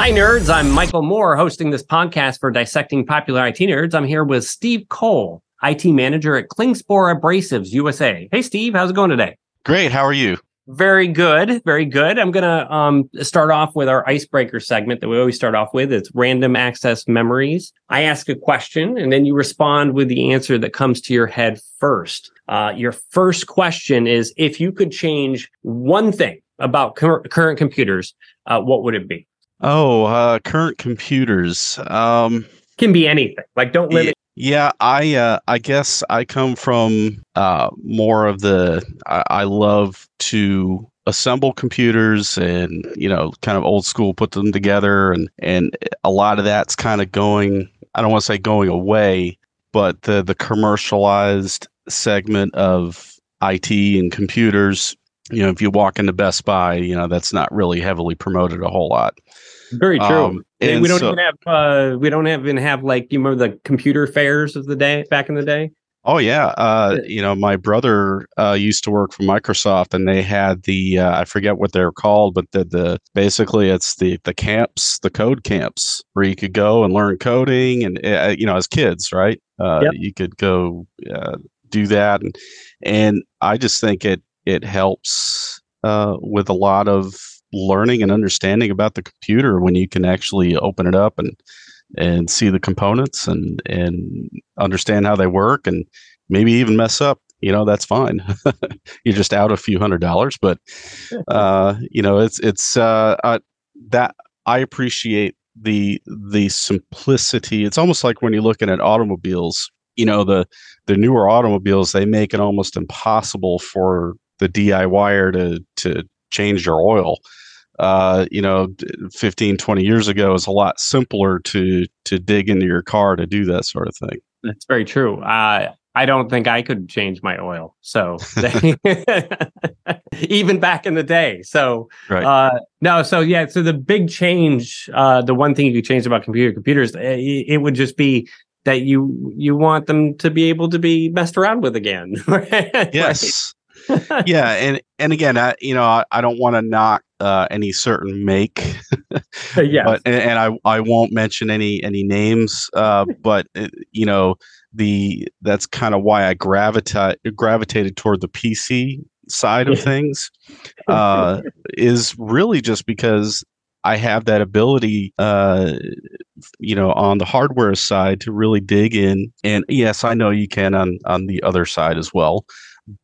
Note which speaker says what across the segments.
Speaker 1: Hi, nerds. I'm Michael Moore, hosting this podcast for Dissecting Popular IT Nerds. I'm here with Steve Cole, IT manager at Klingspor Abrasives USA. Hey, Steve, how's it going today?
Speaker 2: Great. How are you?
Speaker 1: Very good. Very good. I'm going to um, start off with our icebreaker segment that we always start off with. It's random access memories. I ask a question and then you respond with the answer that comes to your head first. Uh, your first question is if you could change one thing about cur- current computers, uh, what would it be?
Speaker 2: Oh, uh, current computers. Um,
Speaker 1: Can be anything. Like, don't limit.
Speaker 2: yeah, I uh, I guess I come from uh, more of the. I, I love to assemble computers and you know kind of old school put them together and and a lot of that's kind of going i don't want to say going away but the the commercialized segment of IT and computers you know if you walk into Best Buy you know that's not really heavily promoted a whole lot
Speaker 1: Very true.
Speaker 2: Um,
Speaker 1: And we don't
Speaker 2: so-
Speaker 1: even have. Uh, we don't even have like. You remember the computer fairs of the day back in the day?
Speaker 2: Oh yeah, uh, you know my brother uh, used to work for Microsoft, and they had the uh, I forget what they're called, but the the basically it's the the camps, the code camps, where you could go and learn coding, and uh, you know as kids, right? Uh,
Speaker 1: Yep.
Speaker 2: You could go uh, do that, and and I just think it it helps uh, with a lot of learning and understanding about the computer when you can actually open it up and and see the components and and understand how they work and maybe even mess up you know that's fine. You're just out a few hundred dollars but uh you know it's it's uh, uh that i appreciate the the simplicity. It's almost like when you're looking at automobiles you know the the newer automobiles they make it almost impossible for the diyer to to change your oil uh, you know, d- 15, 20 years ago is a lot simpler to to dig into your car to do that sort of thing.
Speaker 1: That's very true. Uh, I don't think I could change my oil. So even back in the day. So
Speaker 2: Right.
Speaker 1: uh, no. So yeah. So the big change, uh, the one thing you could change about computer computers, it, it would just be that you you want them to be able to be messed around with again. right?
Speaker 2: yes. yeah, and and again, I you know I, I don't want to knock uh, any certain make,
Speaker 1: yeah.
Speaker 2: but and, and I I won't mention any any names. Uh, but uh, you know the that's kind of why I gravitate gravitated toward the PC side of things. Uh, is really just because I have that ability, uh, you know, on the hardware side to really dig in. And yes, I know you can on on the other side as well,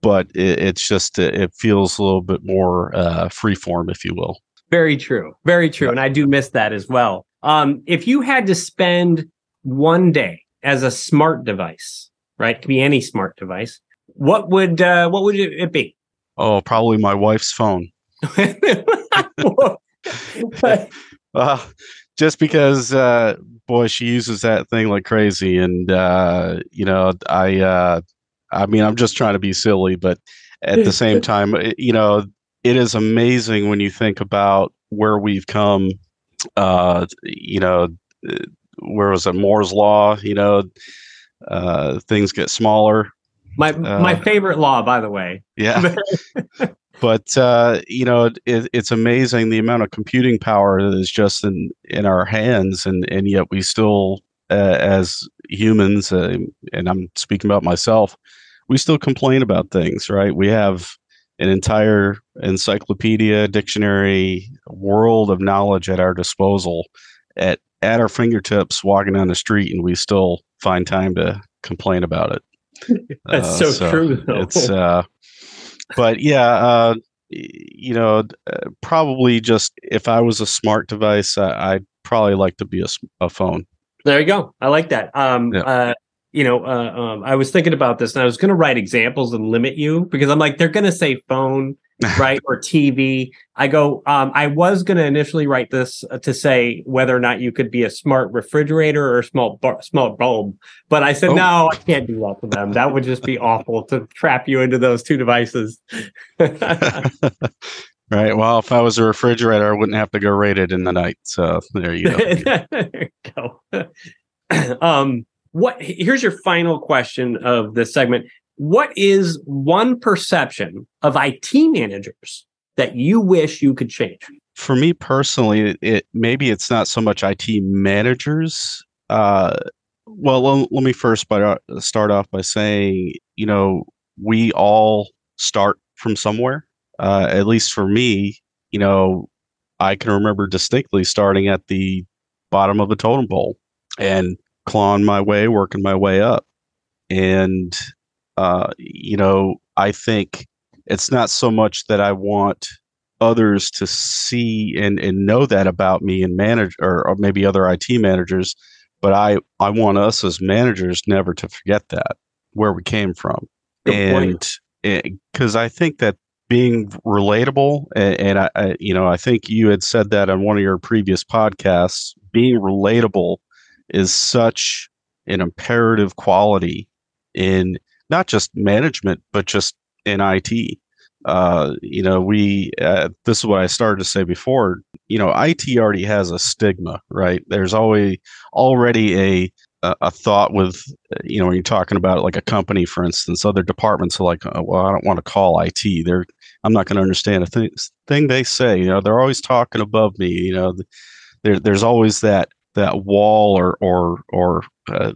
Speaker 2: but it, it's just it feels a little bit more uh, freeform, if you will.
Speaker 1: Very true. Very true.
Speaker 2: Yeah.
Speaker 1: And I do miss that as well. Um, if you had to spend one day as a smart device, right? It Could be any smart device. What would uh, what would it, it be?
Speaker 2: Oh, probably my wife's phone. Uh, just because, uh, boy, she uses that thing like crazy, and uh, you know, I, uh, I mean, I'm just trying to be silly, but at the same time, you know, it is amazing when you think about where we've come. Uh, you know, uh, where was it Moore's law? You know, uh, things get smaller.
Speaker 1: my my
Speaker 2: Uh,
Speaker 1: favorite law, by the way.
Speaker 2: Yeah. but uh, you know it, it's amazing the amount of computing power that is just in in our hands and and yet we still uh, as humans uh, and i'm speaking about myself we still complain about things right we have an entire encyclopedia dictionary world of knowledge at our disposal at at our fingertips walking down the street and we still find time to complain about it
Speaker 1: That's
Speaker 2: Uh,
Speaker 1: so, true. Though.
Speaker 2: it's uh but yeah uh you know uh, probably just if i was a smart device uh, i'd probably like to be a, a phone
Speaker 1: There you go. I like that. Um,
Speaker 2: Yeah.
Speaker 1: uh, you know, uh, um, I was thinking about this and I was going to write examples and limit you because I'm like, they're going to say phone, right? or TV. I go, um, I was going to initially write this uh, to say whether or not you could be a smart refrigerator or a small, bu- small bulb. But I said,
Speaker 2: Oh.
Speaker 1: no, I can't do that to them. That would just be awful to trap you into those two devices.
Speaker 2: right well if i was a refrigerator i wouldn't have to go rate it in the night so there you go
Speaker 1: there you go. um, what? Here's your final question of this segment. What is one perception of IT managers that you wish you could change?
Speaker 2: for me personally, it, maybe it's not so much IT managers. Uh, well, let, let me first by, start off by saying, you know, we all start from somewhere. Uh, at least for me, you know, I can remember distinctly starting at the bottom of the totem pole and clawing my way, working my way up. And, uh, you know, I think it's not so much that I want others to see and, and know that about me and manage or, or maybe other IT managers, but I, I want us as managers never to forget that where we came from. Good and because I think that being relatable and, and I, I, you know, I think you had said that on one of your previous podcasts, being relatable is such an imperative quality in not just management, but just in IT uh, you know, we, uh, this is what I started to say before, you know, IT already has a stigma, right? There's always already a, a, thought with, you know, when you're talking about like a company, for instance, other departments are like, oh, well, I don't want to call IT. They're, I'm not going to understand a thing, thing they say. You know, they're always talking above me. You know, there, there's always that that wall or or or uh,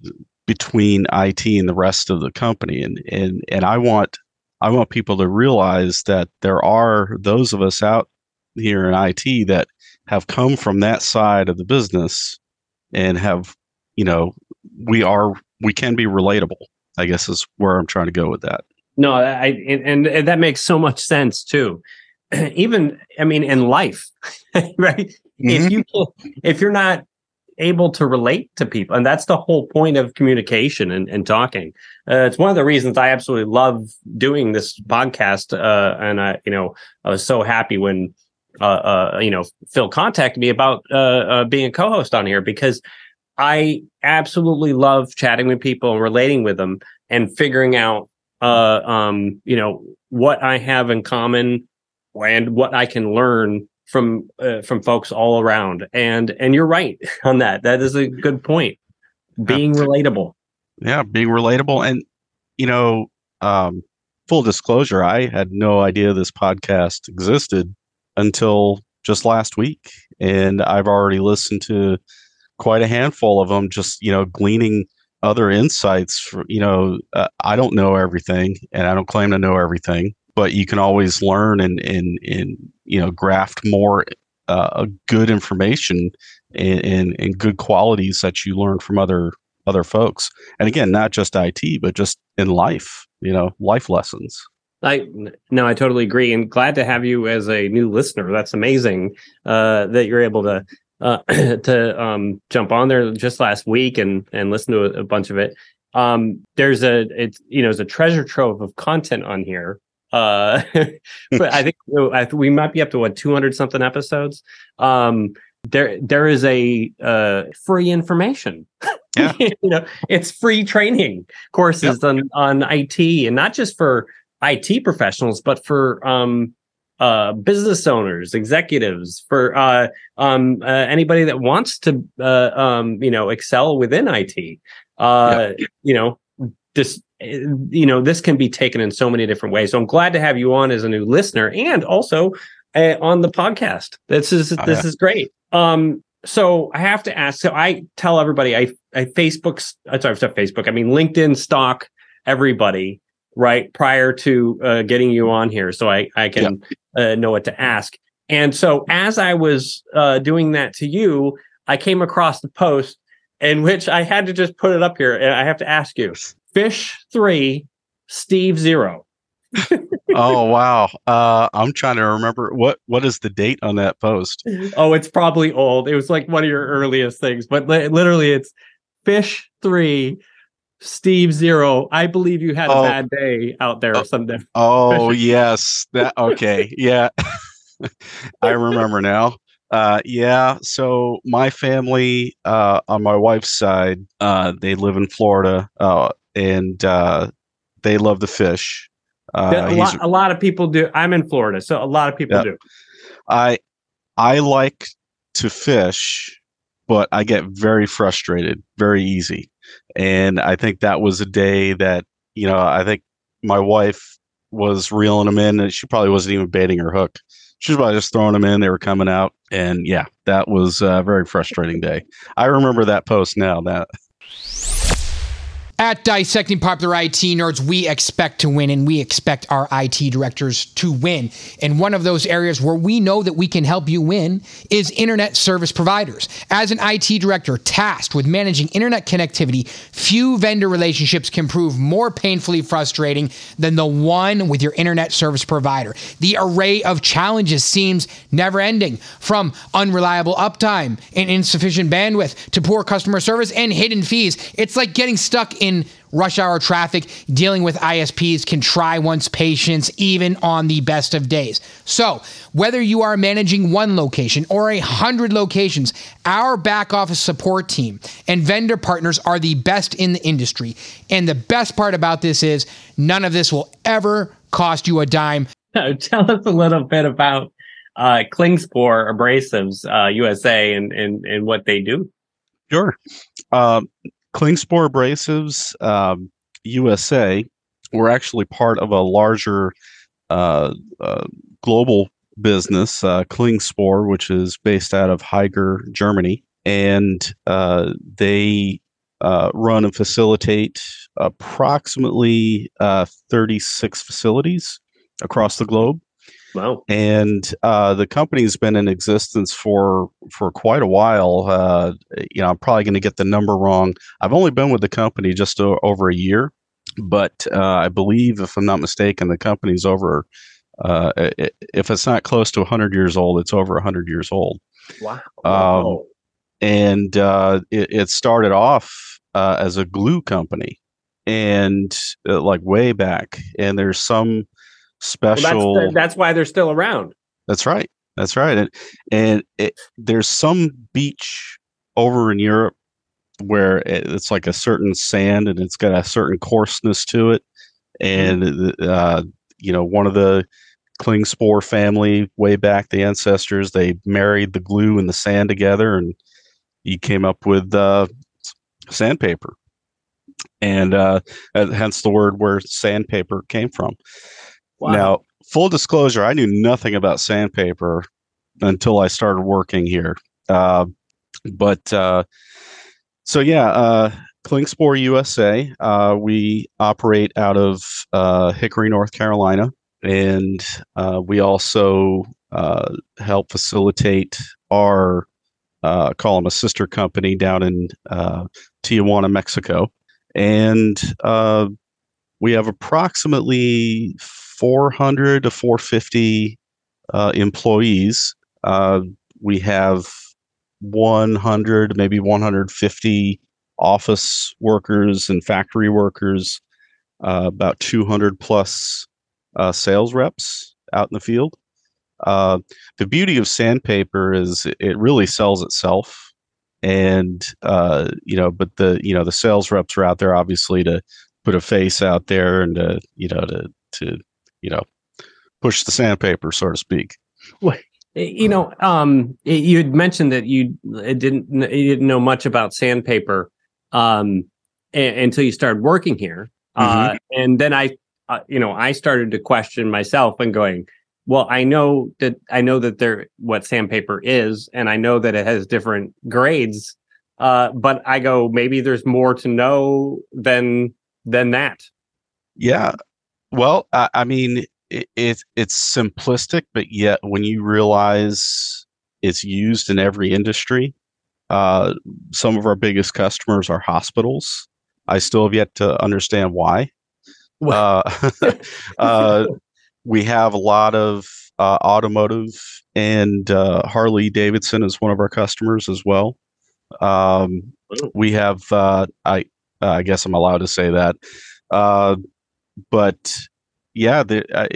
Speaker 2: between IT and the rest of the company, and and and I want I want people to realize that there are those of us out here in IT that have come from that side of the business and have, you know, we are we can be relatable. I guess is where I'm trying to go with that.
Speaker 1: No, I and, and that makes so much sense too. Even I mean in life, right? Mm-hmm. If you if you're not able to relate to people. And that's the whole point of communication and, and talking. Uh, it's one of the reasons I absolutely love doing this podcast. Uh, and I, you know, I was so happy when, uh, uh you know, Phil contacted me about uh, uh, being a co-host on here because I absolutely love chatting with people and relating with them and figuring out, um, you know, what I have in common and what I can learn from uh, from folks all around. And and you're right on that. That is a good point. Being relatable.
Speaker 2: Yeah being relatable. And you know um full disclosure i had no idea this podcast existed until just last week. And i've already listened to quite a handful of them just you know gleaning other insights for you know uh, i don't know everything and i don't claim to know everything but you can always learn and and and you know graft more uh, good information and, and, and good qualities that you learn from other other folks and again not just IT but just in life you know life lessons
Speaker 1: I no, I totally agree, and glad to have you as a new listener. That's amazing uh, that you're able to uh, to um, jump on there just last week and and listen to a, a bunch of it. Um, there's a it's you know there's a treasure trove of content on here uh, but I think I th- we might be up to what 200 something episodes. Um, there there is a uh, free information. Yeah. you know, it's free training courses yep. on on IT, and not just for IT professionals, but for um, uh, business owners, executives, for uh, um, uh, anybody that wants to, uh, um, you know, excel within IT. Uh, yep. You know, this you know this can be taken in so many different ways. So i'm glad to have you on as a new listener and also uh, on the podcast. This is oh, this yeah. is great. Um so i have to ask so i tell everybody i i facebook uh, sorry facebook i mean linkedin stalk everybody right prior to uh, getting you on here so i i can uh, know what to ask. And so as i was uh, doing that to you i came across the post in which i had to just put it up here and i have to ask you Fish three, Steve zero.
Speaker 2: oh wow! Uh, I'm trying to remember what what is the date on that post.
Speaker 1: Oh, it's probably old. It was like one of your earliest things, but li- literally, it's Fish three, Steve zero. I believe you had oh. a bad day out there or something.
Speaker 2: Oh yes, that okay, yeah. I remember now. Uh, yeah. So my family, uh, on my wife's side, uh, they live in Florida. And uh, they love the fish.
Speaker 1: Uh, a, lot, a lot of people do. I'm in Florida, so a lot of people yeah. do.
Speaker 2: I I like to fish, but I get very frustrated very easy, and I think that was a day that you know I think my wife was reeling them in, and she probably wasn't even baiting her hook. she's probably just throwing them in. They were coming out, and yeah, that was a very frustrating day. I remember that post now. That
Speaker 3: at Dissecting Popular IT Nerds, we expect to win and we expect our IT directors to win. And one of those areas where we know that we can help you win is internet service providers. As an IT director tasked with managing internet connectivity, few vendor relationships can prove more painfully frustrating than the one with your internet service provider. The array of challenges seems never ending from unreliable uptime and insufficient bandwidth to poor customer service and hidden fees. It's like getting stuck in in rush hour traffic, dealing with ISPs can try one's patience even on the best of days. So, whether you are managing one location or a hundred locations, our back office support team and vendor partners are the best in the industry. And the best part about this is none of this will ever cost you a dime.
Speaker 1: So Tell us a little bit about uh, Klingspor Abrasives uh, USA and, and, and what they do.
Speaker 2: Sure. Um, Klingspor Abrasives um, USA were actually part of a larger uh, uh, global business, uh, Klingspor, which is based out of Haiger, Germany. And uh, they uh, run and facilitate approximately uh, 36 facilities across the globe.
Speaker 1: Wow.
Speaker 2: And uh, the company's been in existence for for quite a while. Uh, you know, I'm probably going to get the number wrong. I've only been with the company just o- over a year, but uh, I believe, if I'm not mistaken, the company's over. Uh, if it's not close to 100 years old, it's over 100 years old.
Speaker 1: Wow. Um,
Speaker 2: and uh, it, it, started off uh, as a glue company, and like way back. And there's some special.
Speaker 1: Well, that's, that's, why they're still around.
Speaker 2: That's right. That's right. And and it, there's some beach over in Europe where it's like a certain sand and it's got a certain coarseness to it. And mm-hmm. uh, you know, one of the Klingspor family way back, the ancestors, they married the glue and the sand together, and he came up with uh, sandpaper, and uh, hence the word where sandpaper came from. Wow. Now, full disclosure, I knew nothing about sandpaper until I started working here. Uh, but uh, so, yeah, uh, Klingspor USA, uh, we operate out of uh, Hickory, North Carolina. And uh, we also uh, help facilitate our, call them a sister company down in Tijuana, Mexico. And we have approximately 400 to 450 uh, employees. Uh, we have 100, maybe 150 office workers and factory workers, uh, about 200 plus uh, sales reps out in the field. Uh, the beauty of sandpaper is it really sells itself, and uh, you know, but the you know the sales reps are out there obviously to put a face out there and to you know to to you know, push the sandpaper, so to speak.
Speaker 1: Well, you know, um, you had mentioned that you didn't you didn't know much about sandpaper um, a- until you started working here, uh, mm-hmm. and then I, uh, you know, I started to question myself and going, well, I know that I know that there what sandpaper is, and I know that it has different grades, uh, but I go maybe there's more to know than than that.
Speaker 2: Yeah, well, I, I mean, it, it, it's simplistic, but yet when you realize it's used in every industry, uh, some of our biggest customers are hospitals. I still have yet to understand why. Uh, uh, we have a lot of uh, automotive, and uh, Harley Davidson is one of our customers as well. Um, oh. we have, uh, I, I guess I'm allowed to say that but yeah, the, uh,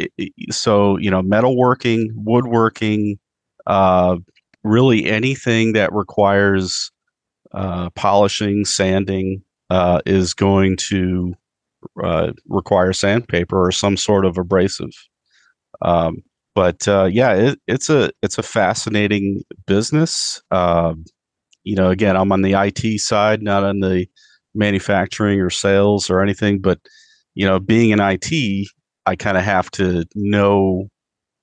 Speaker 2: so you know, metalworking, woodworking, uh, really anything that requires uh, polishing, sanding uh, is going to uh, require sandpaper or some sort of abrasive. Um, but uh, yeah, it, it's a it's a fascinating business. Um, you know, again, I'm on the IT side, not on the manufacturing or sales or anything, but you know, being in IT, I kind of have to know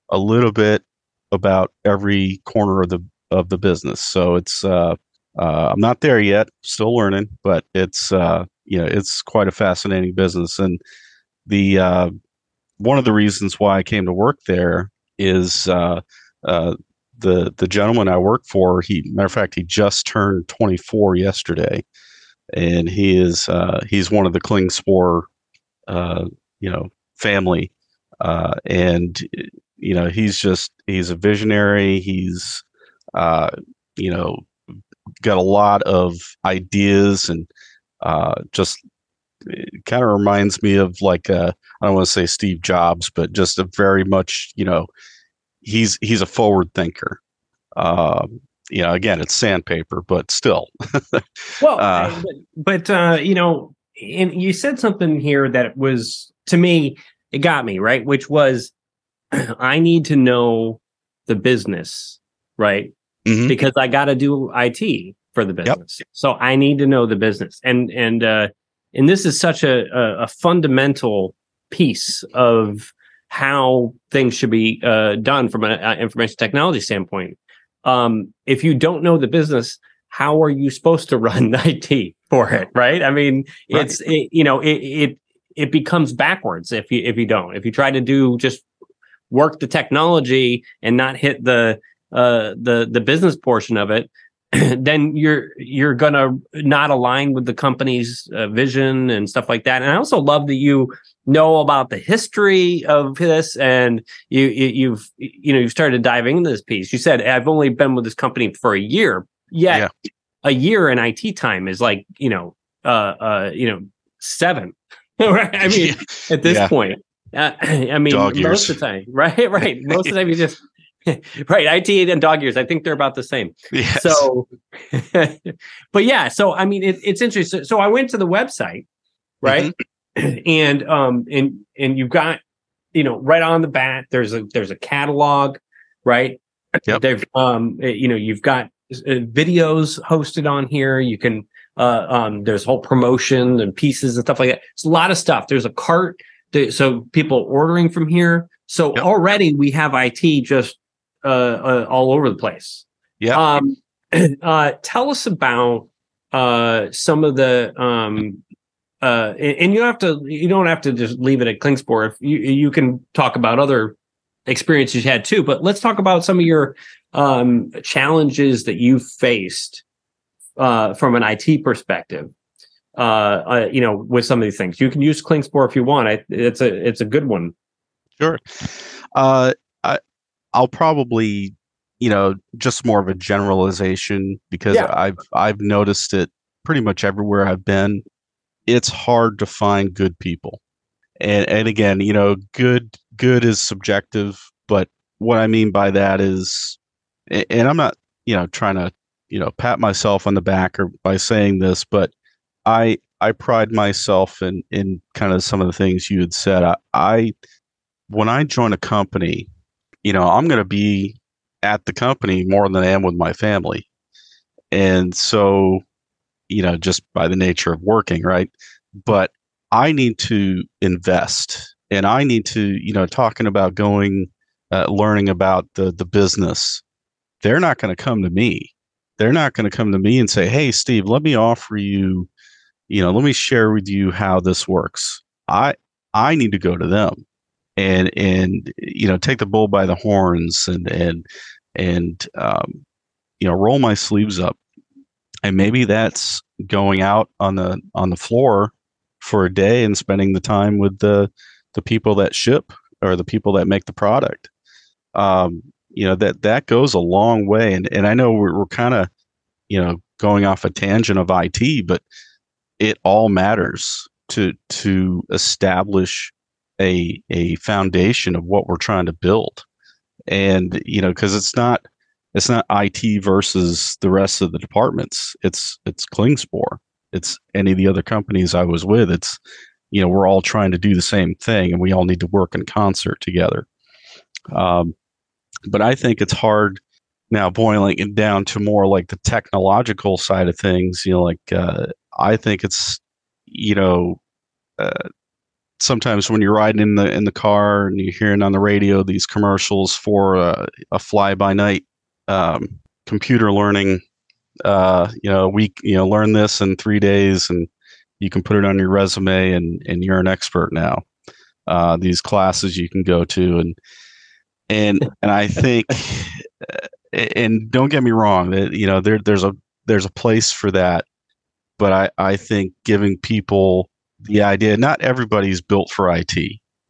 Speaker 2: a little bit about every corner of the of the business. So it's uh, uh, I'm not there yet, still learning, but it's uh, you know it's quite a fascinating business. And the uh, one of the reasons why I came to work there is uh, uh, the the gentleman I work for. He matter of fact, he just turned 24 yesterday, and he is uh, he's one of the Klingspor, uh, you know, family, uh, and you know he's just he's a visionary. He's uh, you know got a lot of ideas and uh, just kind of reminds me of like uh, I don't want to say Steve Jobs, but just a very much you know he's he's a forward thinker. Um, you know, again, it's sandpaper, but still.
Speaker 1: well, uh, but, but uh, you know, and you said something here that was to me, it got me right, which was I need to know the business, right? Mm-hmm. Because I got to do IT for the business, yep. so I need to know the business, and and uh, and this is such a, a, a fundamental piece of how things should be uh, done from an uh, information technology standpoint um, if you don't know the business, how are you supposed to run IT for it? Right. I mean, right. it's, it, you know, it, it, it becomes backwards if you, if you don't, if you try to do just work the technology and not hit the, uh, the, the business portion of it, then you're you're gonna not align with the company's uh, vision and stuff like that. And I also love that you know about the history of this and you, you have you know you've started diving into this piece you said i've only been with this company for a year yet yeah. A year in it time is like you know uh uh you know seven right i mean at this yeah. point uh, i mean dog most years. of the time right right most of the time you just right it and dog years i think they're about the same yes. so but yeah so i mean it, it's interesting so i went to the website right mm-hmm. and um and and you've got you know right on the bat there's a there's a catalog right yep. they've um you know you've got videos hosted on here. You can uh um there's whole promotion and pieces and stuff like that. It's a lot of stuff. There's a cart to, so people ordering from here. So yep. already we have it just uh, uh all over the place.
Speaker 2: Yeah
Speaker 1: um uh tell us about uh some of the um uh, and you have to you don't have to just leave it at Klingspor. If you you can talk about other experiences you had too, but let's talk about some of your um, challenges that you faced uh, from an IT perspective. Uh, uh, you know, with some of these things, you can use Klingspor if you want. I, it's a it's a good one.
Speaker 2: Sure. Uh, I I'll probably you know just more of a generalization because yeah. I've I've noticed it pretty much everywhere I've been it's hard to find good people. And and again, you know, good good is subjective, but what I mean by that is and I'm not, you know, trying to, you know, pat myself on the back or by saying this, but I I pride myself in in kind of some of the things you had said. I, I when I join a company, you know, I'm going to be at the company more than I am with my family. And so you know, just by the nature of working, right? But I need to invest and I need to, you know, talking about going, uh, learning about the, the business. They're not going to come to me. They're not going to come to me and say, Hey, Steve, let me offer you, you know, let me share with you how this works. I, I need to go to them and, and, you know, take the bull by the horns and, and, and, um, you know, roll my sleeves up and maybe that's going out on the on the floor for a day and spending the time with the the people that ship or the people that make the product um, you know that that goes a long way and and i know we're, we're kind of you know going off a tangent of it but it all matters to to establish a a foundation of what we're trying to build and you know because it's not it's not IT versus the rest of the departments. It's it's Klingspor. It's any of the other companies I was with. It's you know we're all trying to do the same thing, and we all need to work in concert together. Um, but I think it's hard now boiling it down to more like the technological side of things. You know, like uh, I think it's you know uh, sometimes when you're riding in the in the car and you're hearing on the radio these commercials for a, a fly by night um, computer learning uh, you know we you know learn this in three days and you can put it on your resume and and you're an expert now. Uh, these classes you can go to and and and i think and don't get me wrong that you know there there's a there's a place for that. But i i think giving people the idea not everybody's built for it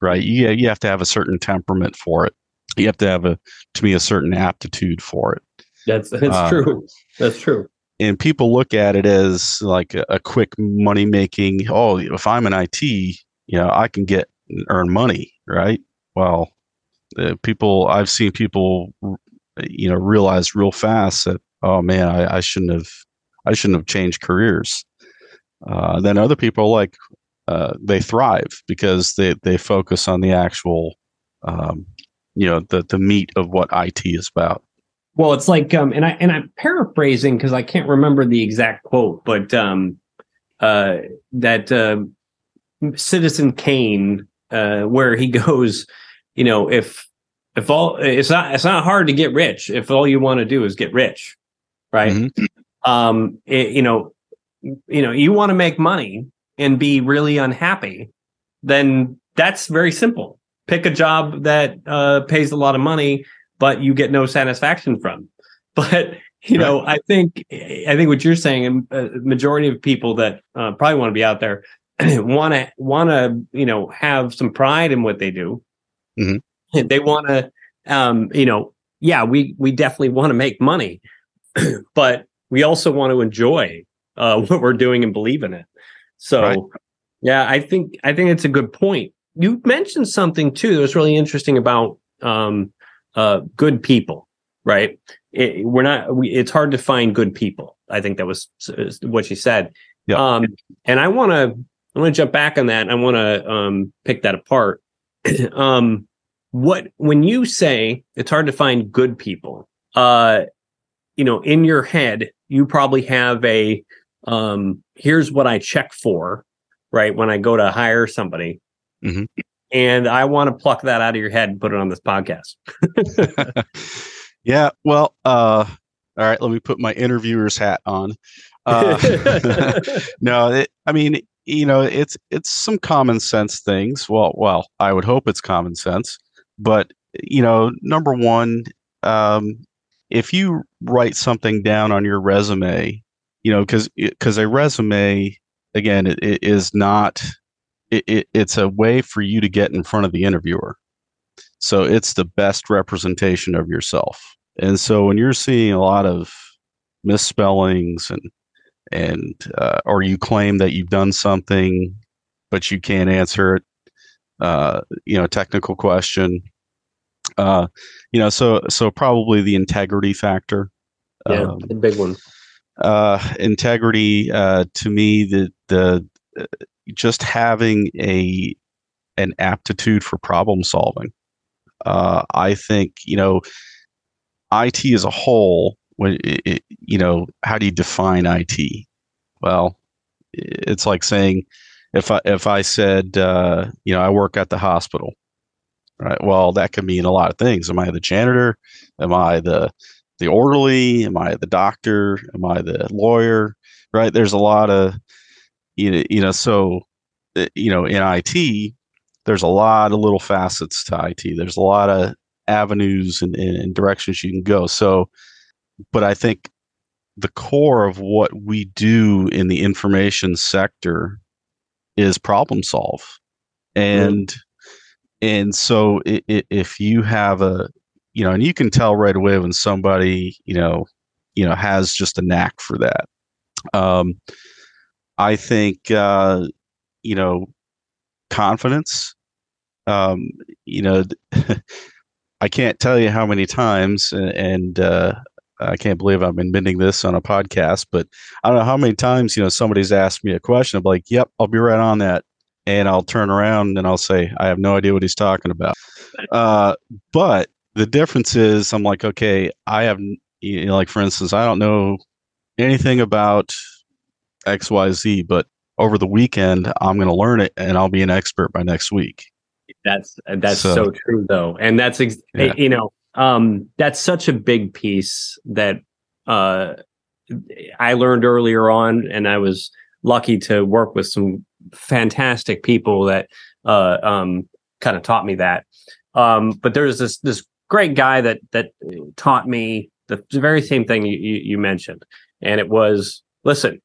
Speaker 2: right? You, you have to have a certain temperament for it. You have to have a to me a certain aptitude for it.
Speaker 1: That's that's uh, true. That's true
Speaker 2: and people look at it as like a, a quick money making oh if i'm an it you know i can get earn money right well uh, people i've seen people you know realize real fast that oh man i, I shouldn't have i shouldn't have changed careers uh, then other people like uh, they thrive because they, they focus on the actual um, you know the the meat of what IT is about.
Speaker 1: Well, it's like um, and I and I'm paraphrasing because I can't remember the exact quote, but um, uh, that uh, Citizen Kane, uh, where he goes, you know, if if all it's not it's not hard to get rich if all you want to do is get rich, right? Mm-hmm. Um, it, you know, you know, you want to make money and be really unhappy, then that's very simple. Pick a job that uh, pays a lot of money, but you get no satisfaction from. But you know, right. I think I think what you're saying, a majority of people that uh, probably want to be out there want to want to you know have some pride in what they do. Mm-hmm. They want to, um, you know, yeah, we we definitely want to make money, but we also want to enjoy uh, what we're doing and believe in it. So, right. yeah, I think I think it's a good point. You mentioned something too that was really interesting about um, uh, good people, right? It, we're not. We, it's hard to find good people. I think that was what she said. Yep. Um, and I want to I want to jump back on that. I want to um, pick that apart. um, what when you say it's hard to find good people, uh, you know, in your head, you probably have a um, here's what I check for, right? When I go to hire somebody. Mm-hmm. And I want to pluck that out of your head and put it on this podcast.
Speaker 2: yeah. Well, uh, all right, let me put my interviewer's hat on. Uh, no, it, I mean, you know, it's it's some common sense things. Well, well, I would hope it's common sense, but you know, number one, um, if you write something down on your resume you know, because because a resume again it, it is not it, it, it's a way for you to get in front of the interviewer. So it's the best representation of yourself. And so when you're seeing a lot of misspellings and and uh, or you claim that you've done something but you can't answer it, uh, you know, technical question. Uh, you know, so so probably the integrity factor.
Speaker 1: Yeah, um, the big one
Speaker 2: uh, integrity uh, to me the the just having a an aptitude for problem solving. Uh, I think you know IT as a whole. When it, it, you know, how do you define IT? Well, it's like saying if I if I said uh, you know I work at the hospital, right? Well, that could mean a lot of things. Am I the janitor? Am I the the orderly? Am I the doctor? Am I the lawyer? Right? There's a lot of you know, so uh, you know in IT there's a lot of little facets to IT. There's a lot of avenues and, and directions you can go. So, but I think the core of what we do in the information sector is problem solve and mm. and so it, it, if you have a you know, and you can tell right away when somebody, you know, you know, has just a knack for that. Um, I think, uh, you know, confidence. Um, you know, I can't tell you how many times, and uh, I can't believe I'm admitting this on a podcast, but I don't know how many times, you know, somebody's asked me a question. I'm like, yep, I'll be right on that. And I'll turn around and I'll say, I have no idea what he's talking about. Uh, but the difference is I'm like, okay, I have, you know, like for instance, I don't know anything about XYZ, but over the weekend, I'm going to learn it and I'll be an expert by next week.
Speaker 1: That's that's
Speaker 2: So-
Speaker 1: so, true though, and that's ex-
Speaker 2: Yeah.
Speaker 1: you know um, that's such a big piece that uh, I learned earlier on, and I was lucky to work with some fantastic people that uh, um, kind of taught me that. Um, but there's this this great guy that that taught me the, very same thing you, you, you mentioned, and it was listen,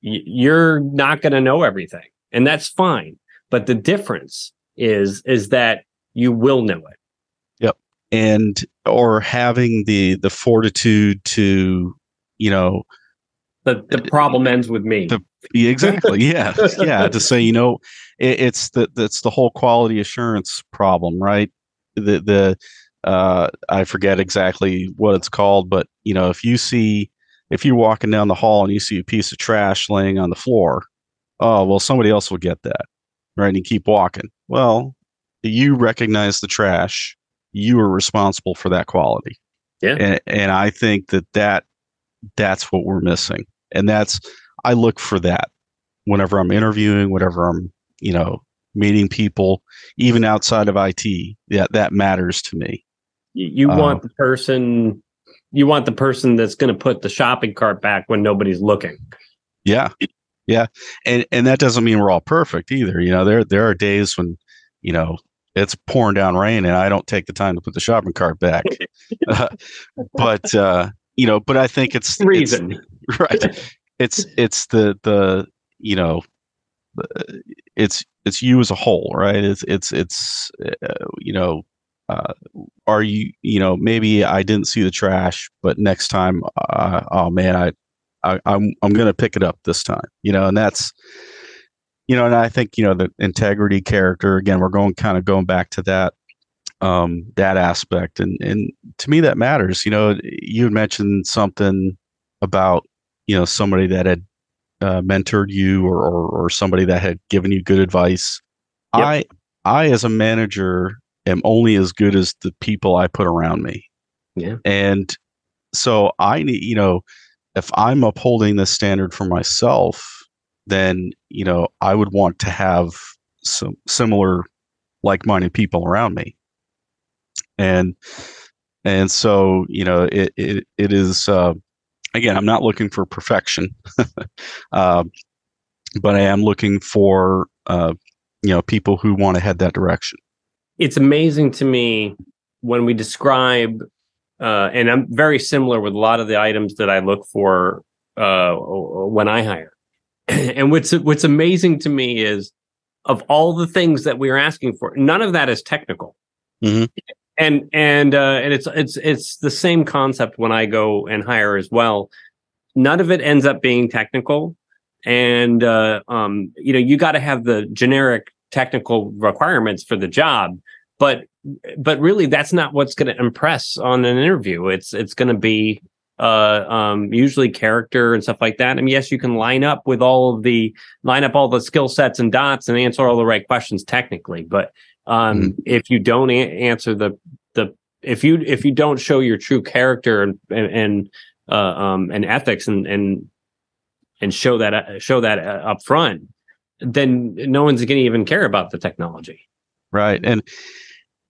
Speaker 1: you're not going to know everything, and that's fine. But the difference is is that you will know it. Yep.
Speaker 2: And or having the the fortitude to, you know,
Speaker 1: The the problem ends with me.
Speaker 2: The- exactly. Yeah, yeah. To say, you know, it, it's the that's the whole quality assurance problem, right? The the uh, I forget exactly what it's called, but you know, if you see if you're walking down the hall and you see a piece of trash laying on the floor, oh well, somebody else will get that, right? And you keep walking. Well, you recognize the trash. You are responsible for that quality.
Speaker 1: Yeah.
Speaker 2: and, and I think that that that's what we're missing, and that's I look for that whenever I'm interviewing, whenever I'm, you know, meeting people, even outside of IT. Yeah, that matters to me.
Speaker 1: you you
Speaker 2: uh,
Speaker 1: want the person you want the person that's going to put the shopping cart back when nobody's looking.
Speaker 2: Yeah, yeah, and and that doesn't mean we're all perfect either. You know, there there are days when, you know, it's pouring down rain and I don't take the time to put the shopping cart back. Uh, but uh, you know, but I think it's it's-
Speaker 1: Reason.
Speaker 2: right it's it's the the you know it's it's you as a whole right it's it's it's uh, you know uh, are you you know maybe i didn't see the trash but next time uh, oh man I, I i'm i'm gonna pick it up this time you know and that's you know and i think you know the integrity character again we're going kind of going back to that um that aspect and and to me that matters you know you had mentioned something about you know somebody that had uh, mentored you or, or or somebody that had given you good advice
Speaker 1: Yep.
Speaker 2: i i as a manager am only as good as the people i put around me.
Speaker 1: Yeah.
Speaker 2: and so i need you know if i'm upholding this standard for myself then you know i would want to have some similar like-minded people around me. And and so you know it it, it is uh, again i'm not looking for perfection um, but i am looking for uh, you know people who want to head that direction
Speaker 1: It's amazing to me when we describe uh, and I'm very similar with a lot of the items that I look for uh, when I hire. and what's what's amazing to me is of all the things that we're asking for, none of that is technical.
Speaker 2: Mhm.
Speaker 1: And and uh, and it's it's it's the same concept when I go and hire as well. None of it ends up being technical, and uh, um, you know you got to have the generic technical requirements for the job, but but really that's not what's going to impress on an interview. It's it's going to be uh, um, usually character and stuff like that. I mean, yes, you can line up with all of the line up all the skill sets and dots and answer all the right questions technically, but um, if you don't a- answer the the if you if you don't show your true character and and, and uh, um, and ethics and and and show that uh, show that uh, up front, then no one's going to even care about the technology.
Speaker 2: right and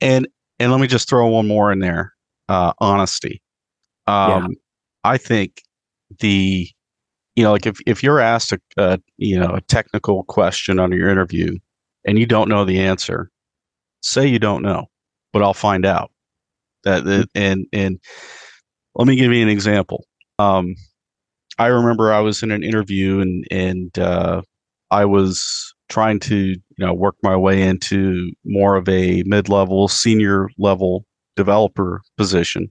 Speaker 2: and and let me just throw one more in there uh honesty. Um i think the you know like if if you're asked a, a you know a technical question under your interview and you don't know the answer say you don't know but i'll find out. That that- and and let me give you an example. Um i remember i was in an interview and and uh i was trying to you know work my way into more of a mid-level senior level developer position.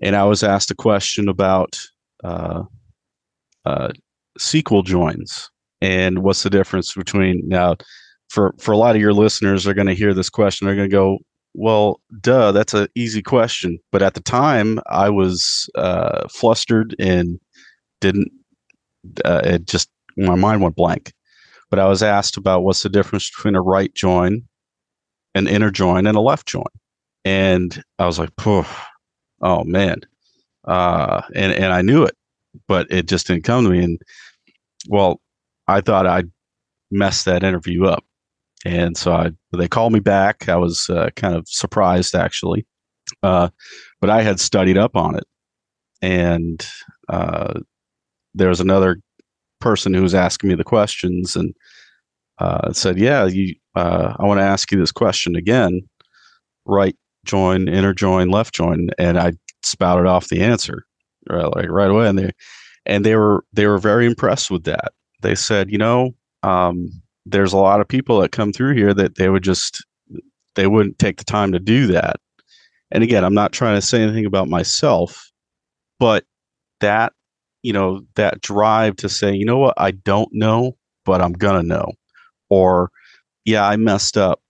Speaker 2: And i was asked a question about uh, uh, SQL joins and what's the difference between now for for a lot of your listeners are going to hear this question they're going to go well duh that's an easy question. But at the time i was uh, flustered and didn't uh, it just my mind went blank but I was asked about what's the difference between a right join, an inner join, and a left join. And I was like, "Phew, oh man. Uh, and, and I knew it, but it just didn't come to me. And well, I thought I'd mess that interview up. And so I, they called me back. I was uh, kind of surprised actually, uh, but I had studied up on it. And uh, there was another person who was asking me the questions and uh, said, "Yeah, you. Uh, I want to ask you this question again. Right join, inner join, left join," and I spouted off the answer right, like right away, and they and they were they were very impressed with that. They said, "You know, um, there's a lot of people that come through here that they would just they wouldn't take the time to do that." And again, I'm not trying to say anything about myself, but that you know that drive to say, you know what, I don't know, but I'm gonna know or yeah, I messed up.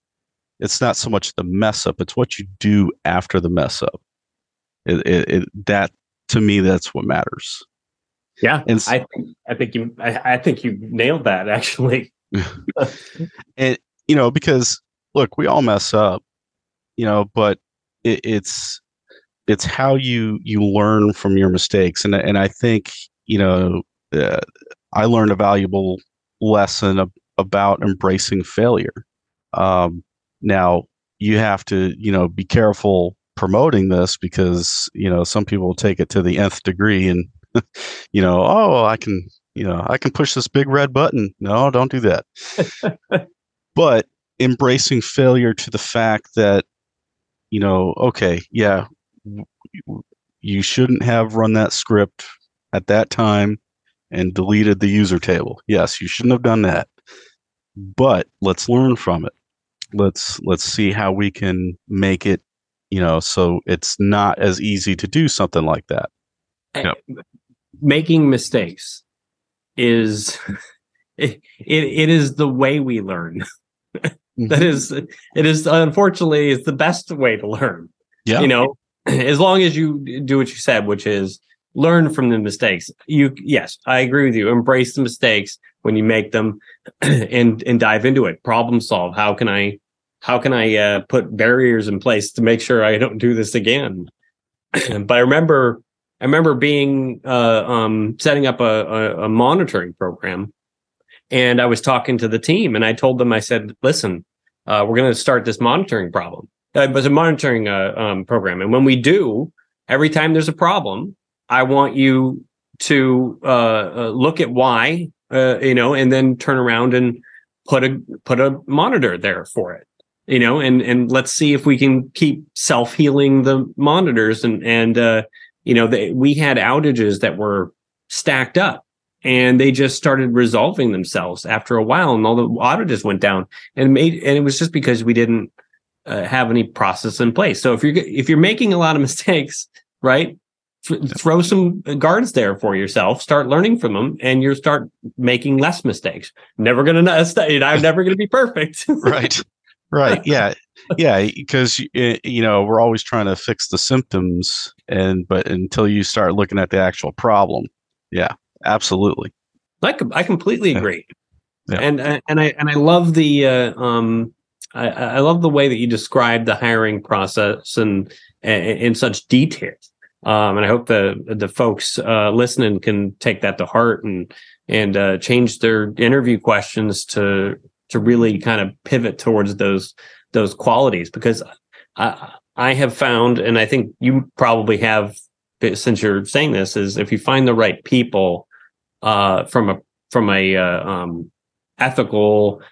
Speaker 2: It's not so much the mess up; it's what you do after the mess up. It, it, it that to me, that's what matters.
Speaker 1: Yeah, and I think I think you I, I think you nailed that actually.
Speaker 2: and you know, because look, we all mess up, you know, but it, it's it's how you you learn from your mistakes, and and I think you know, uh, I learned a valuable lesson about embracing failure. Um, now you have to, you know, be careful promoting this because you know some people take it to the nth degree and you know, oh, I can, you know, I can push this big red button. No, don't do that. but embracing failure to the fact that, you know, okay, yeah, you shouldn't have run that script at that time and deleted the user table. Yes, you shouldn't have done that but let's learn from it let's let's see how we can make it you know so it's not as easy to do something like that
Speaker 1: yep. making mistakes is it, it, it is the way we learn mm-hmm. that is it is unfortunately is the best way to learn yeah you know as long as you do what you said which is learn from the mistakes. You yes i agree with you. Embrace the mistakes when you make them and and dive into it. Problem solve. How can i how can i uh, put barriers in place to make sure i don't do this again? But i remember i remember being uh, um, setting up a, a, a monitoring program and i was talking to the team and i told them i said listen uh, we're going to start this monitoring problem uh, it was a monitoring uh, um, program. And when we do every time there's a problem i want you to uh, uh, look at why uh, you know, and then turn around and put a put a monitor there for it, you know, and and let's see if we can keep self healing the monitors and and uh, you know, they, we had outages that were stacked up and they just started resolving themselves after a while and all the outages went down. And made and it was just because we didn't uh, have any process in place. So if you're if you're making a lot of mistakes right throw some guards there for yourself start learning from them and you'll start making less mistakes. Never gonna i'm never gonna be perfect.
Speaker 2: Right. Right. Yeah. Yeah. Because you know we're always trying to fix the symptoms and but until you start looking at the actual problem. Yeah. Absolutely.
Speaker 1: I, I completely agree. Yeah. and uh, and i and i love the uh, um I, I love the way that you describe the hiring process and in such detail. Um, and I hope the the folks uh, listening can take that to heart and and uh, change their interview questions to to really kind of pivot towards those those qualities. Because I I have found and I think you probably have since you're saying this is if you find the right people uh, from a from a uh, um, ethical,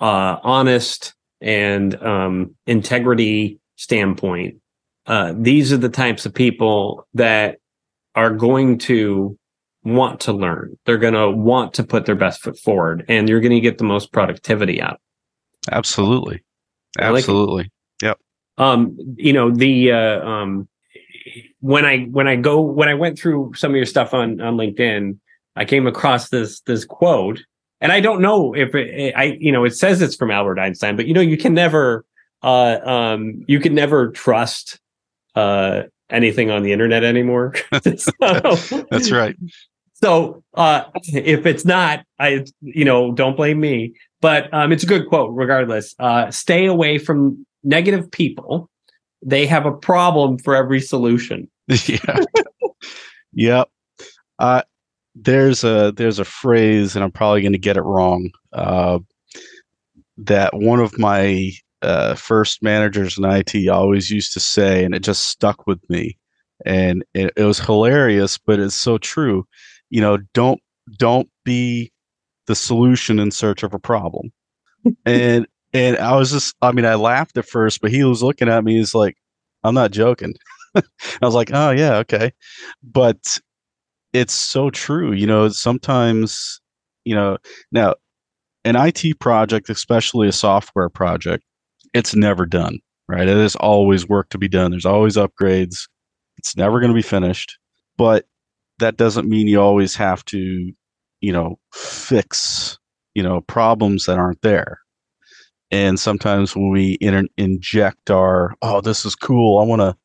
Speaker 1: uh, honest, and um, integrity standpoint, uh, these are the types of people that are going to want to learn. They're going to want to put their best foot forward, and you're going to get the most productivity out.
Speaker 2: Absolutely, absolutely. Like yep.
Speaker 1: Um, you know the uh, um, when I when I go when I went through some of your stuff on on LinkedIn, I came across this this quote, and I don't know if it, I you know it says it's from Albert Einstein, but you know you can never uh, um, you can never trust uh, anything on the internet anymore.
Speaker 2: so, That's right.
Speaker 1: So uh, if it's not, I you know don't blame me. But um, it's a good quote regardless. Uh, stay away from negative people. They have a problem for every solution.
Speaker 2: yeah. yep. Uh, there's a there's a phrase, and I'm probably going to get it wrong. Uh, that one of my uh, first managers in IT always used to say, and it just stuck with me, and it, it was hilarious, but it's so true. You know, don't don't be the solution in search of a problem. and and I was just, I mean, I laughed at first, but he was looking at me. He's like, I'm not joking. I was like, oh yeah, okay, but it's so true. You know, sometimes, you know, now an IT project, especially a software project, it's never done, right? It is always work to be done. There's always upgrades. It's never going to be finished, but that doesn't mean you always have to, you know, fix, you know, problems that aren't there. And sometimes when we in- inject our, oh, this is cool. I want to,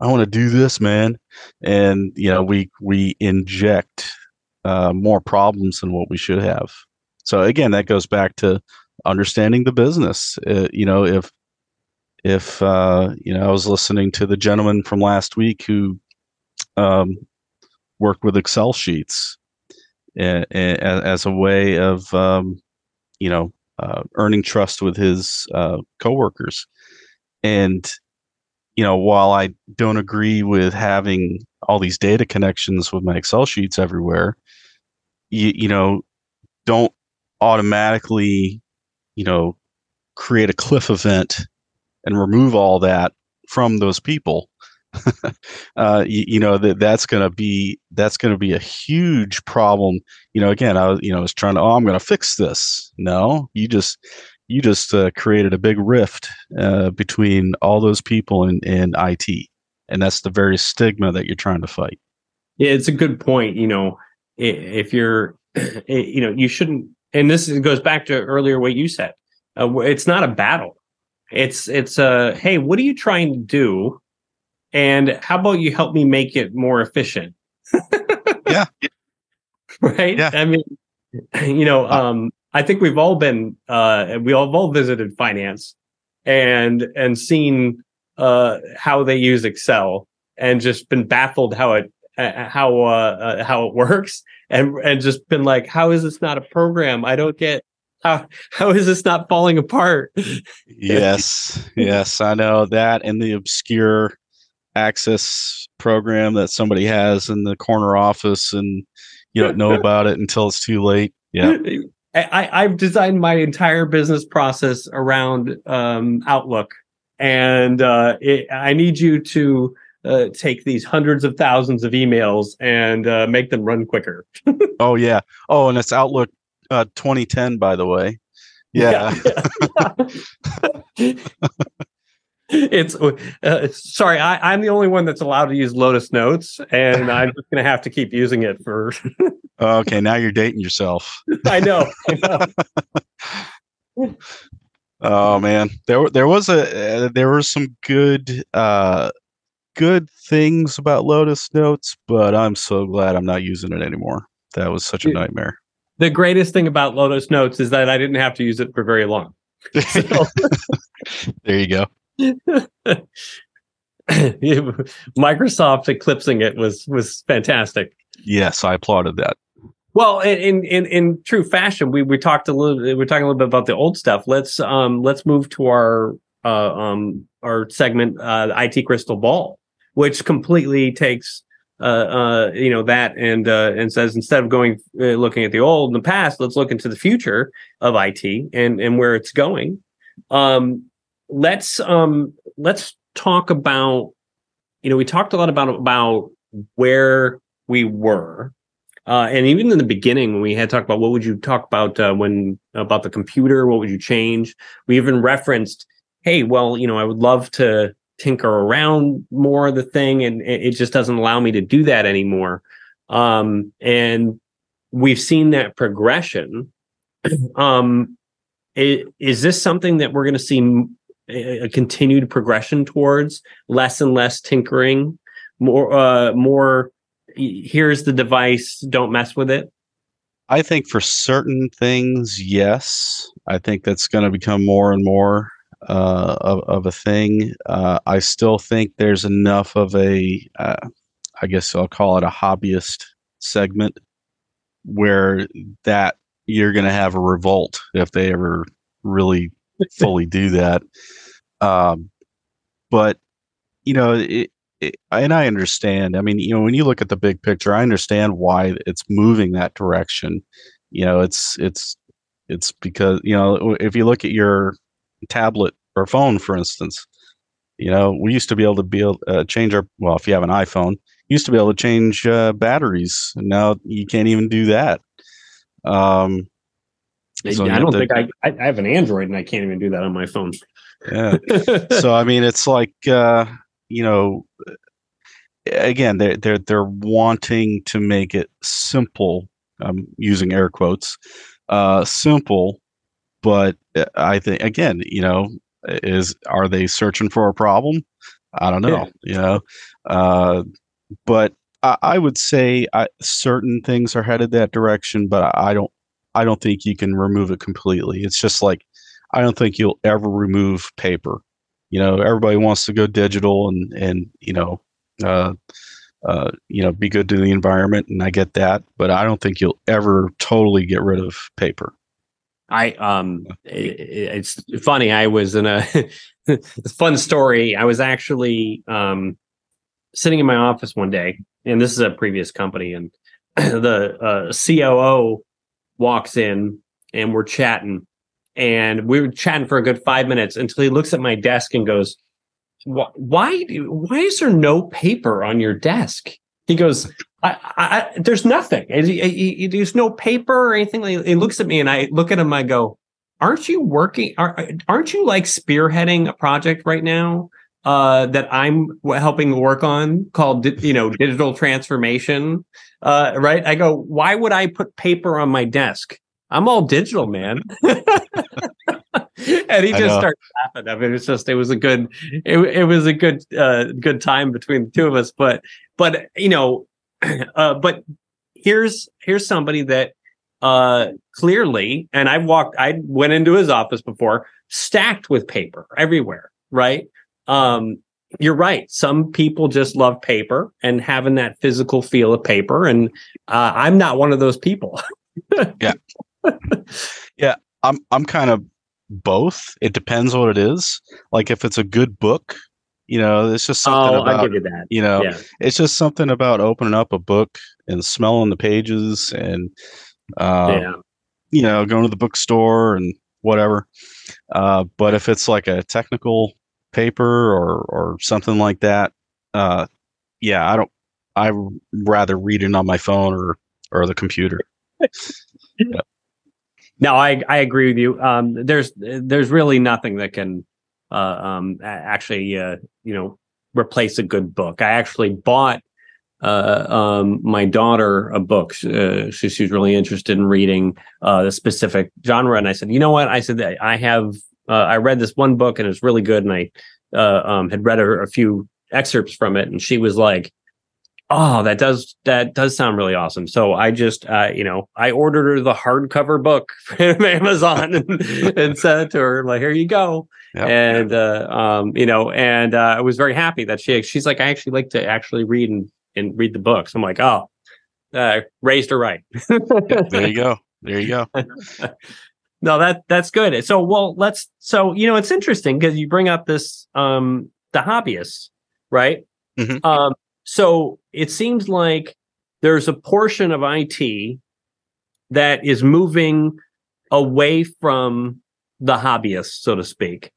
Speaker 2: I want to do this, man. And, you know, we, we inject uh, more problems than what we should have. So again, that goes back to understanding the business. Uh, you know, if if uh, you know, I was listening to the gentleman from last week who um, worked with Excel sheets as a way of um, you know uh, earning trust with his uh, coworkers, and you know, while I don't agree with having all these data connections with my Excel sheets everywhere, you, you know, don't automatically, you know, create a cliff event and remove all that from those people. uh, you, you, know that that's going to be that's going to be a huge problem. You know, again, I was you know I was trying to oh I'm going to fix this. No, you just you just uh, created a big rift uh, between all those people and, and IT, and that's the very stigma that you're trying to fight.
Speaker 1: Yeah, it's a good point. You know, if you're, you know, you shouldn't and this goes back to earlier what you said. Uh, it's not a battle. It's it's a uh, hey, what are you trying to do? And how about you help me make it more efficient?
Speaker 2: yeah.
Speaker 1: right.
Speaker 2: Yeah.
Speaker 1: I mean, you know, uh, um, I think we've all been uh, we all, have all visited finance and and seen uh, how they use Excel and just been baffled how it uh, how uh, uh, how it works and and just been like how is this not a program? I don't get how how is this not falling apart?
Speaker 2: Yes yes i know that and the obscure access program that somebody has in the corner office and you don't know about it until it's too late. Yeah
Speaker 1: I, I've designed my entire business process around um, Outlook, and uh, it, I need you to uh, take these hundreds of thousands of emails and uh, make them run quicker.
Speaker 2: oh yeah. Oh, and it's Outlook uh, 2010, by the way. Yeah.
Speaker 1: yeah, yeah. it's uh, sorry, I, am the only one that's allowed to use Lotus Notes, and I'm just going to have to keep using it for.
Speaker 2: okay, now you're dating yourself.
Speaker 1: I know. I
Speaker 2: know. oh man, there there was a uh, there were some good uh good things about Lotus Notes, but I'm so glad I'm not using it anymore. That was such a nightmare.
Speaker 1: The greatest thing about Lotus Notes is that I didn't have to use it for very long.
Speaker 2: there you go.
Speaker 1: Microsoft eclipsing it was was fantastic.
Speaker 2: Yes, I applauded that.
Speaker 1: Well, in in in true fashion, we we talked a little. We're talking a little bit about the old stuff. Let's um let's move to our uh um our segment, uh, IT Crystal Ball which completely takes uh, uh, you know that and uh, and says instead of going uh, looking at the old and the past, let's look into the future of IT and and where it's going. Um, let's um, let's talk about you know we talked a lot about about where we were. Uh, and even in the beginning, when we had talked about what would you talk about uh, when about the computer, what would you change? We even referenced, hey, well, you know, I would love to tinker around more of the thing and it just doesn't allow me to do that anymore um, and we've seen that progression um, it, is this something that we're going to see a continued progression towards less and less tinkering more uh, more here's the device don't mess with it
Speaker 2: i think for certain things yes i think that's going to become more and more uh, of, of a thing. Uh, I still think there's enough of a, uh, I guess I'll call it a hobbyist segment where that you're going to have a revolt if they ever really fully do that. Um, but you know, it, it, and I understand. I mean, you know, when you look at the big picture, I understand why it's moving that direction. You know, it's it's it's because you know if you look at your tablet or phone, for instance, you know, we used to be able to be able uh, change our well, if you have an iPhone, used to be able to change uh, batteries. Now you can't even do that. Um,
Speaker 1: so I don't to, think I, I have an Android and I can't even do that on my phone.
Speaker 2: Yeah. so I mean, it's like uh, you know, again, they're they're they're wanting to make it simple. I'm using air quotes, uh, simple, but uh, I think again, you know, is are they searching for a problem? I don't know. Yeah. You know, uh, but I, I, would say I, certain things are headed that direction, but I don't. I don't think you can remove it completely. It's just like I don't think you'll ever remove paper. You know, everybody wants to go digital and and you know, uh, uh, you know, be good to the environment, and I get that, but I don't think you'll ever totally get rid of paper.
Speaker 1: I um, it, it's funny. I was in a fun story. I was actually um sitting in my office one day, and this is a previous company, and the uh, COO walks in, and we're chatting, and we were chatting for a good five minutes until he looks at my desk and goes, "Why? Why is there no paper on your desk?" He goes, I, I, "There's nothing. There's no paper or anything." He looks at me, and I look at him. I go, "Aren't you working? Aren't you like spearheading a project right now?" Uh, that I'm helping work on called, you know, digital transformation. Uh, right. I go, why would I put paper on my desk? I'm all digital, man. and he just started laughing. I mean, it's just it was a good it, it was a good uh good time between the two of us. But but you know, uh but here's here's somebody that uh clearly and I walked I went into his office before, stacked with paper everywhere, right? Um you're right. Some people just love paper and having that physical feel of paper. And uh, I'm not one of those people.
Speaker 2: yeah. yeah, I'm I'm kind of both. It depends what it is. Like if it's a good book, you know, it's just something oh, about
Speaker 1: I'll give you that.
Speaker 2: You know, yeah. it's just something about opening up a book and smelling the pages and uh, yeah. you know, going to the bookstore and whatever. Uh, but if it's like a technical paper or or something like that, uh, yeah, I don't. I rather read it on my phone or or the computer.
Speaker 1: yeah. No, I I agree with you. Um, there's there's really nothing that can uh, um, actually uh, you know replace a good book. I actually bought uh, um, my daughter a book. Uh, she, she's really interested in reading uh, the specific genre, and I said, you know what? I said I have uh, I read this one book and it's really good, and I uh, um, had read a, a few excerpts from it, and she was like, oh that does that does sound really awesome. So i just uh you know i ordered her the hardcover book from amazon and, and sent it to her like here you go. Yep. and uh um you know and uh i was very happy that she she's like i actually like to actually read and, and read the books. I'm like oh uh raised her right.
Speaker 2: There you go. There you go
Speaker 1: no that that's good so well let's so you know it's interesting because you bring up this um the hobbyists right mm-hmm. um so it seems like there's a portion of IT that is moving away from the hobbyists, so to speak,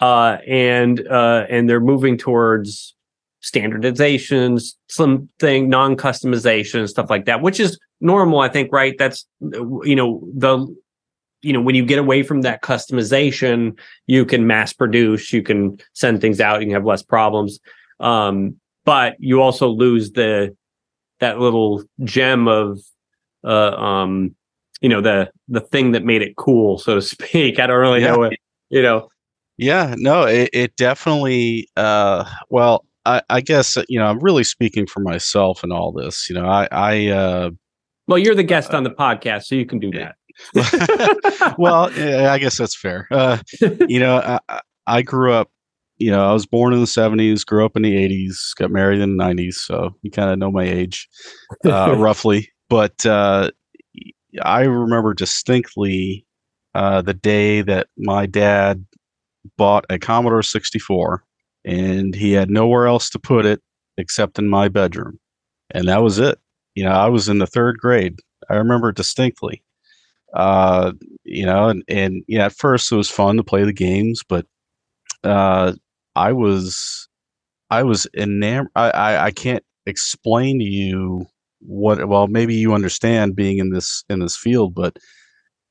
Speaker 1: uh, and uh, and they're moving towards standardizations, some something non-customization, stuff like that, which is normal, I think. Right? That's you know the you know when you get away from that customization, you can mass produce, you can send things out, you can have less problems. Um, but you also lose the that little gem of uh um you know the the thing that made it cool so to speak i don't really yeah. know what you know
Speaker 2: yeah no it, it definitely uh well I, I guess you know i'm really speaking for myself and all this you know i i uh
Speaker 1: well you're the guest uh, on the podcast so you can do that
Speaker 2: well i guess that's fair uh you know i i grew up you know, I was born in the 70s, grew up in the 80s, got married in the 90s. So you kind of know my age uh, roughly. But, uh, I remember distinctly uh, the day that my dad bought a Commodore 64 and he had nowhere else to put it except in my bedroom. And that was it. You know, I was in the third grade. I remember distinctly. Uh, you know, and, and yeah, at first it was fun to play the games, but uh, I was I was enamored. I, I, I can't explain to you what well maybe you understand being in this in this field but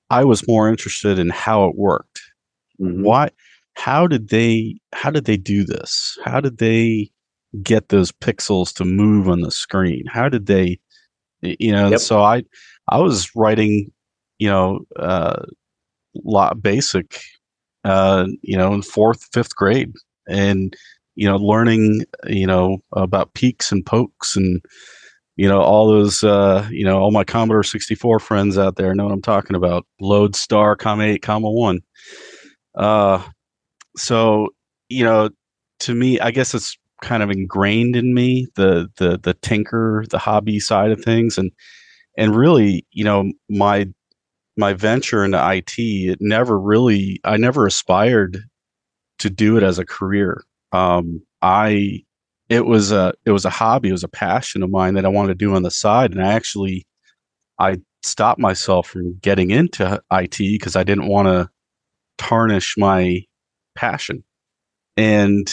Speaker 2: i was more interested in how it worked mm-hmm. why how did they how did they do this how did they get those pixels to move on the screen how did they you know yep. so i i was writing you know uh lot basic uh you know in fourth fifth grade. And you know learning you know about peeks and pokes and you know all those uh you know all my commodore 64 friends out there know what i'm talking about. Load star comma 8 comma 1 uh so you know to me i guess it's kind of ingrained in me the the the tinker the hobby side of things. And and really you know my my venture into IT it never really I never aspired to do it as a career um I it was a it was a hobby, it was a passion of mine that I wanted to do on the side, and I actually I stopped myself from getting into IT because I didn't want to tarnish my passion. And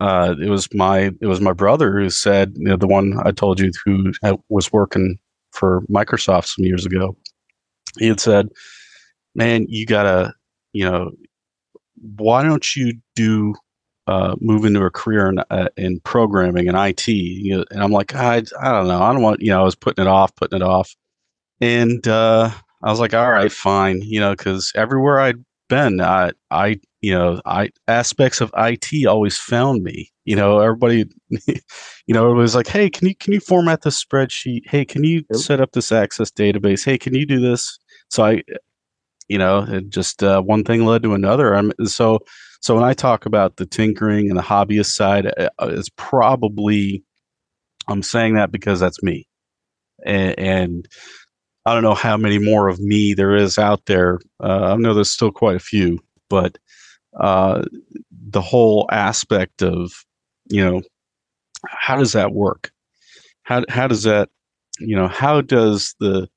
Speaker 2: uh, it was my it was my brother who said, you know, the one I told you who was working for Microsoft some years ago. He had said, "Man, you gotta, you know, why don't you do uh, move into a career in, uh, in programming and IT. You know, and I'm like, I, I don't know. I don't want, you know, I was putting it off, putting it off. And uh, I was like, all right, fine. You know, because everywhere I'd been, I, I, you know, I aspects of IT always found me. You know, everybody, you know, it was like, hey, can you can you format this spreadsheet? Hey, can you set up this access database? Hey, can you do this? So I, you know, it just uh, one thing led to another. I'm so so when I talk about the tinkering and the hobbyist side, uh, uh, it's probably I'm saying that because that's me, and, and I don't know how many more of me there is out there. Uh, I know there's still quite a few, but uh, the whole aspect of you know how does that work? How how does that you know how does the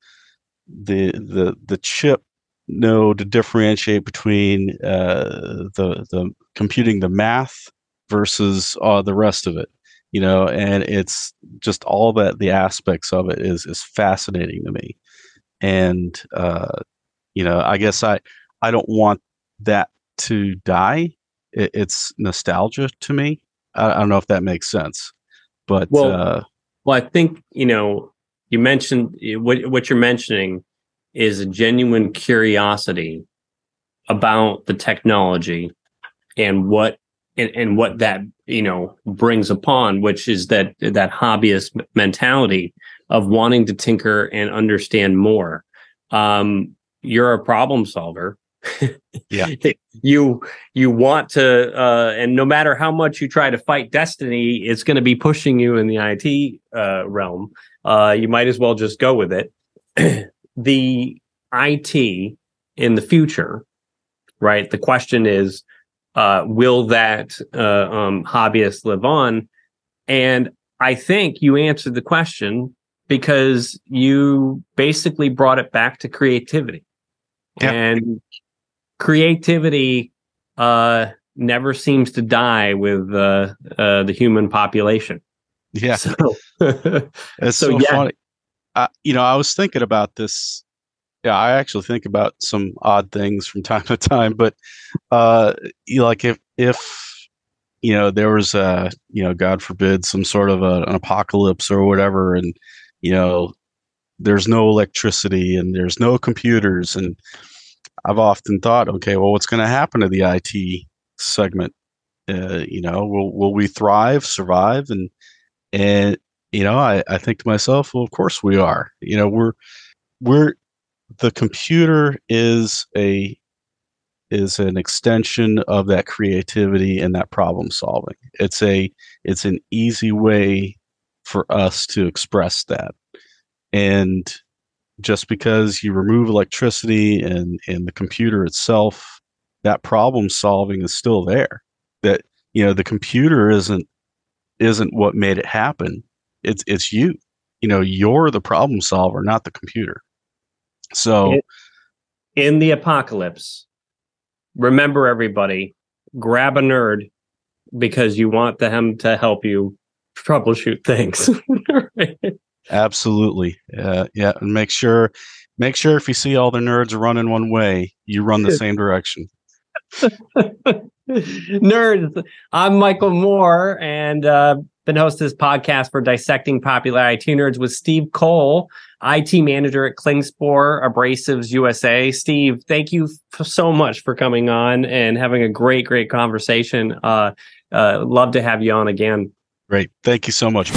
Speaker 2: the the the chip know to differentiate between uh, the the computing the math versus uh, the rest of it you know and it's just all that the aspects of it is is fascinating to me. And uh, you know i guess i i don't want that to die. It, it's nostalgia to me. I, I, don't know if that makes sense but
Speaker 1: well, uh, well i think you know you mentioned what what you're mentioning is a genuine curiosity about the technology and what and, and what that you know brings upon which is that that hobbyist mentality of wanting to tinker and understand more. Um you're a problem solver.
Speaker 2: Yeah.
Speaker 1: You you want to uh and no matter how much you try to fight destiny it's going to be pushing you in the IT uh realm uh you might as well just go with it the IT in the future, right? The question is, uh, will that uh, um, hobbyist live on? And I think you answered the question because you basically brought it back to creativity. Yeah. And creativity uh, never seems to die with uh, uh, the human population.
Speaker 2: Yeah. So, it's so, so yeah. funny. Uh, you know, I was thinking about this yeah, I actually think about some odd things from time to time, but uh, like if if you know there was a you know God forbid some sort of a, an apocalypse or whatever, and you know there's no electricity and there's no computers, and I've often thought, okay, well, what's going to happen to the IT segment? Uh, you know, will will we thrive, survive, and and you know, I, I think to myself, well, of course we are. You know, we're we're the computer is a is an extension of that creativity and that problem solving. It's a it's an easy way for us to express that. And just because you remove electricity and and the computer itself that problem solving is still there that you know the computer isn't isn't what made it happen it's it's you you know you're the problem solver not the computer so
Speaker 1: in the apocalypse remember everybody grab a nerd because you want them to help you troubleshoot things
Speaker 2: Absolutely. Uh, yeah. And make sure, make sure if you see all the nerds running one way, you run the same direction.
Speaker 1: Nerds. I'm Michael Moore and uh, been host this podcast for Dissecting Popular IT Nerds with Steve Cole, IT manager at Klingspor Abrasives USA. Steve, thank you so much for coming on and having a great, great conversation. Uh, uh, love to have you on again.
Speaker 2: Great. Thank you so much.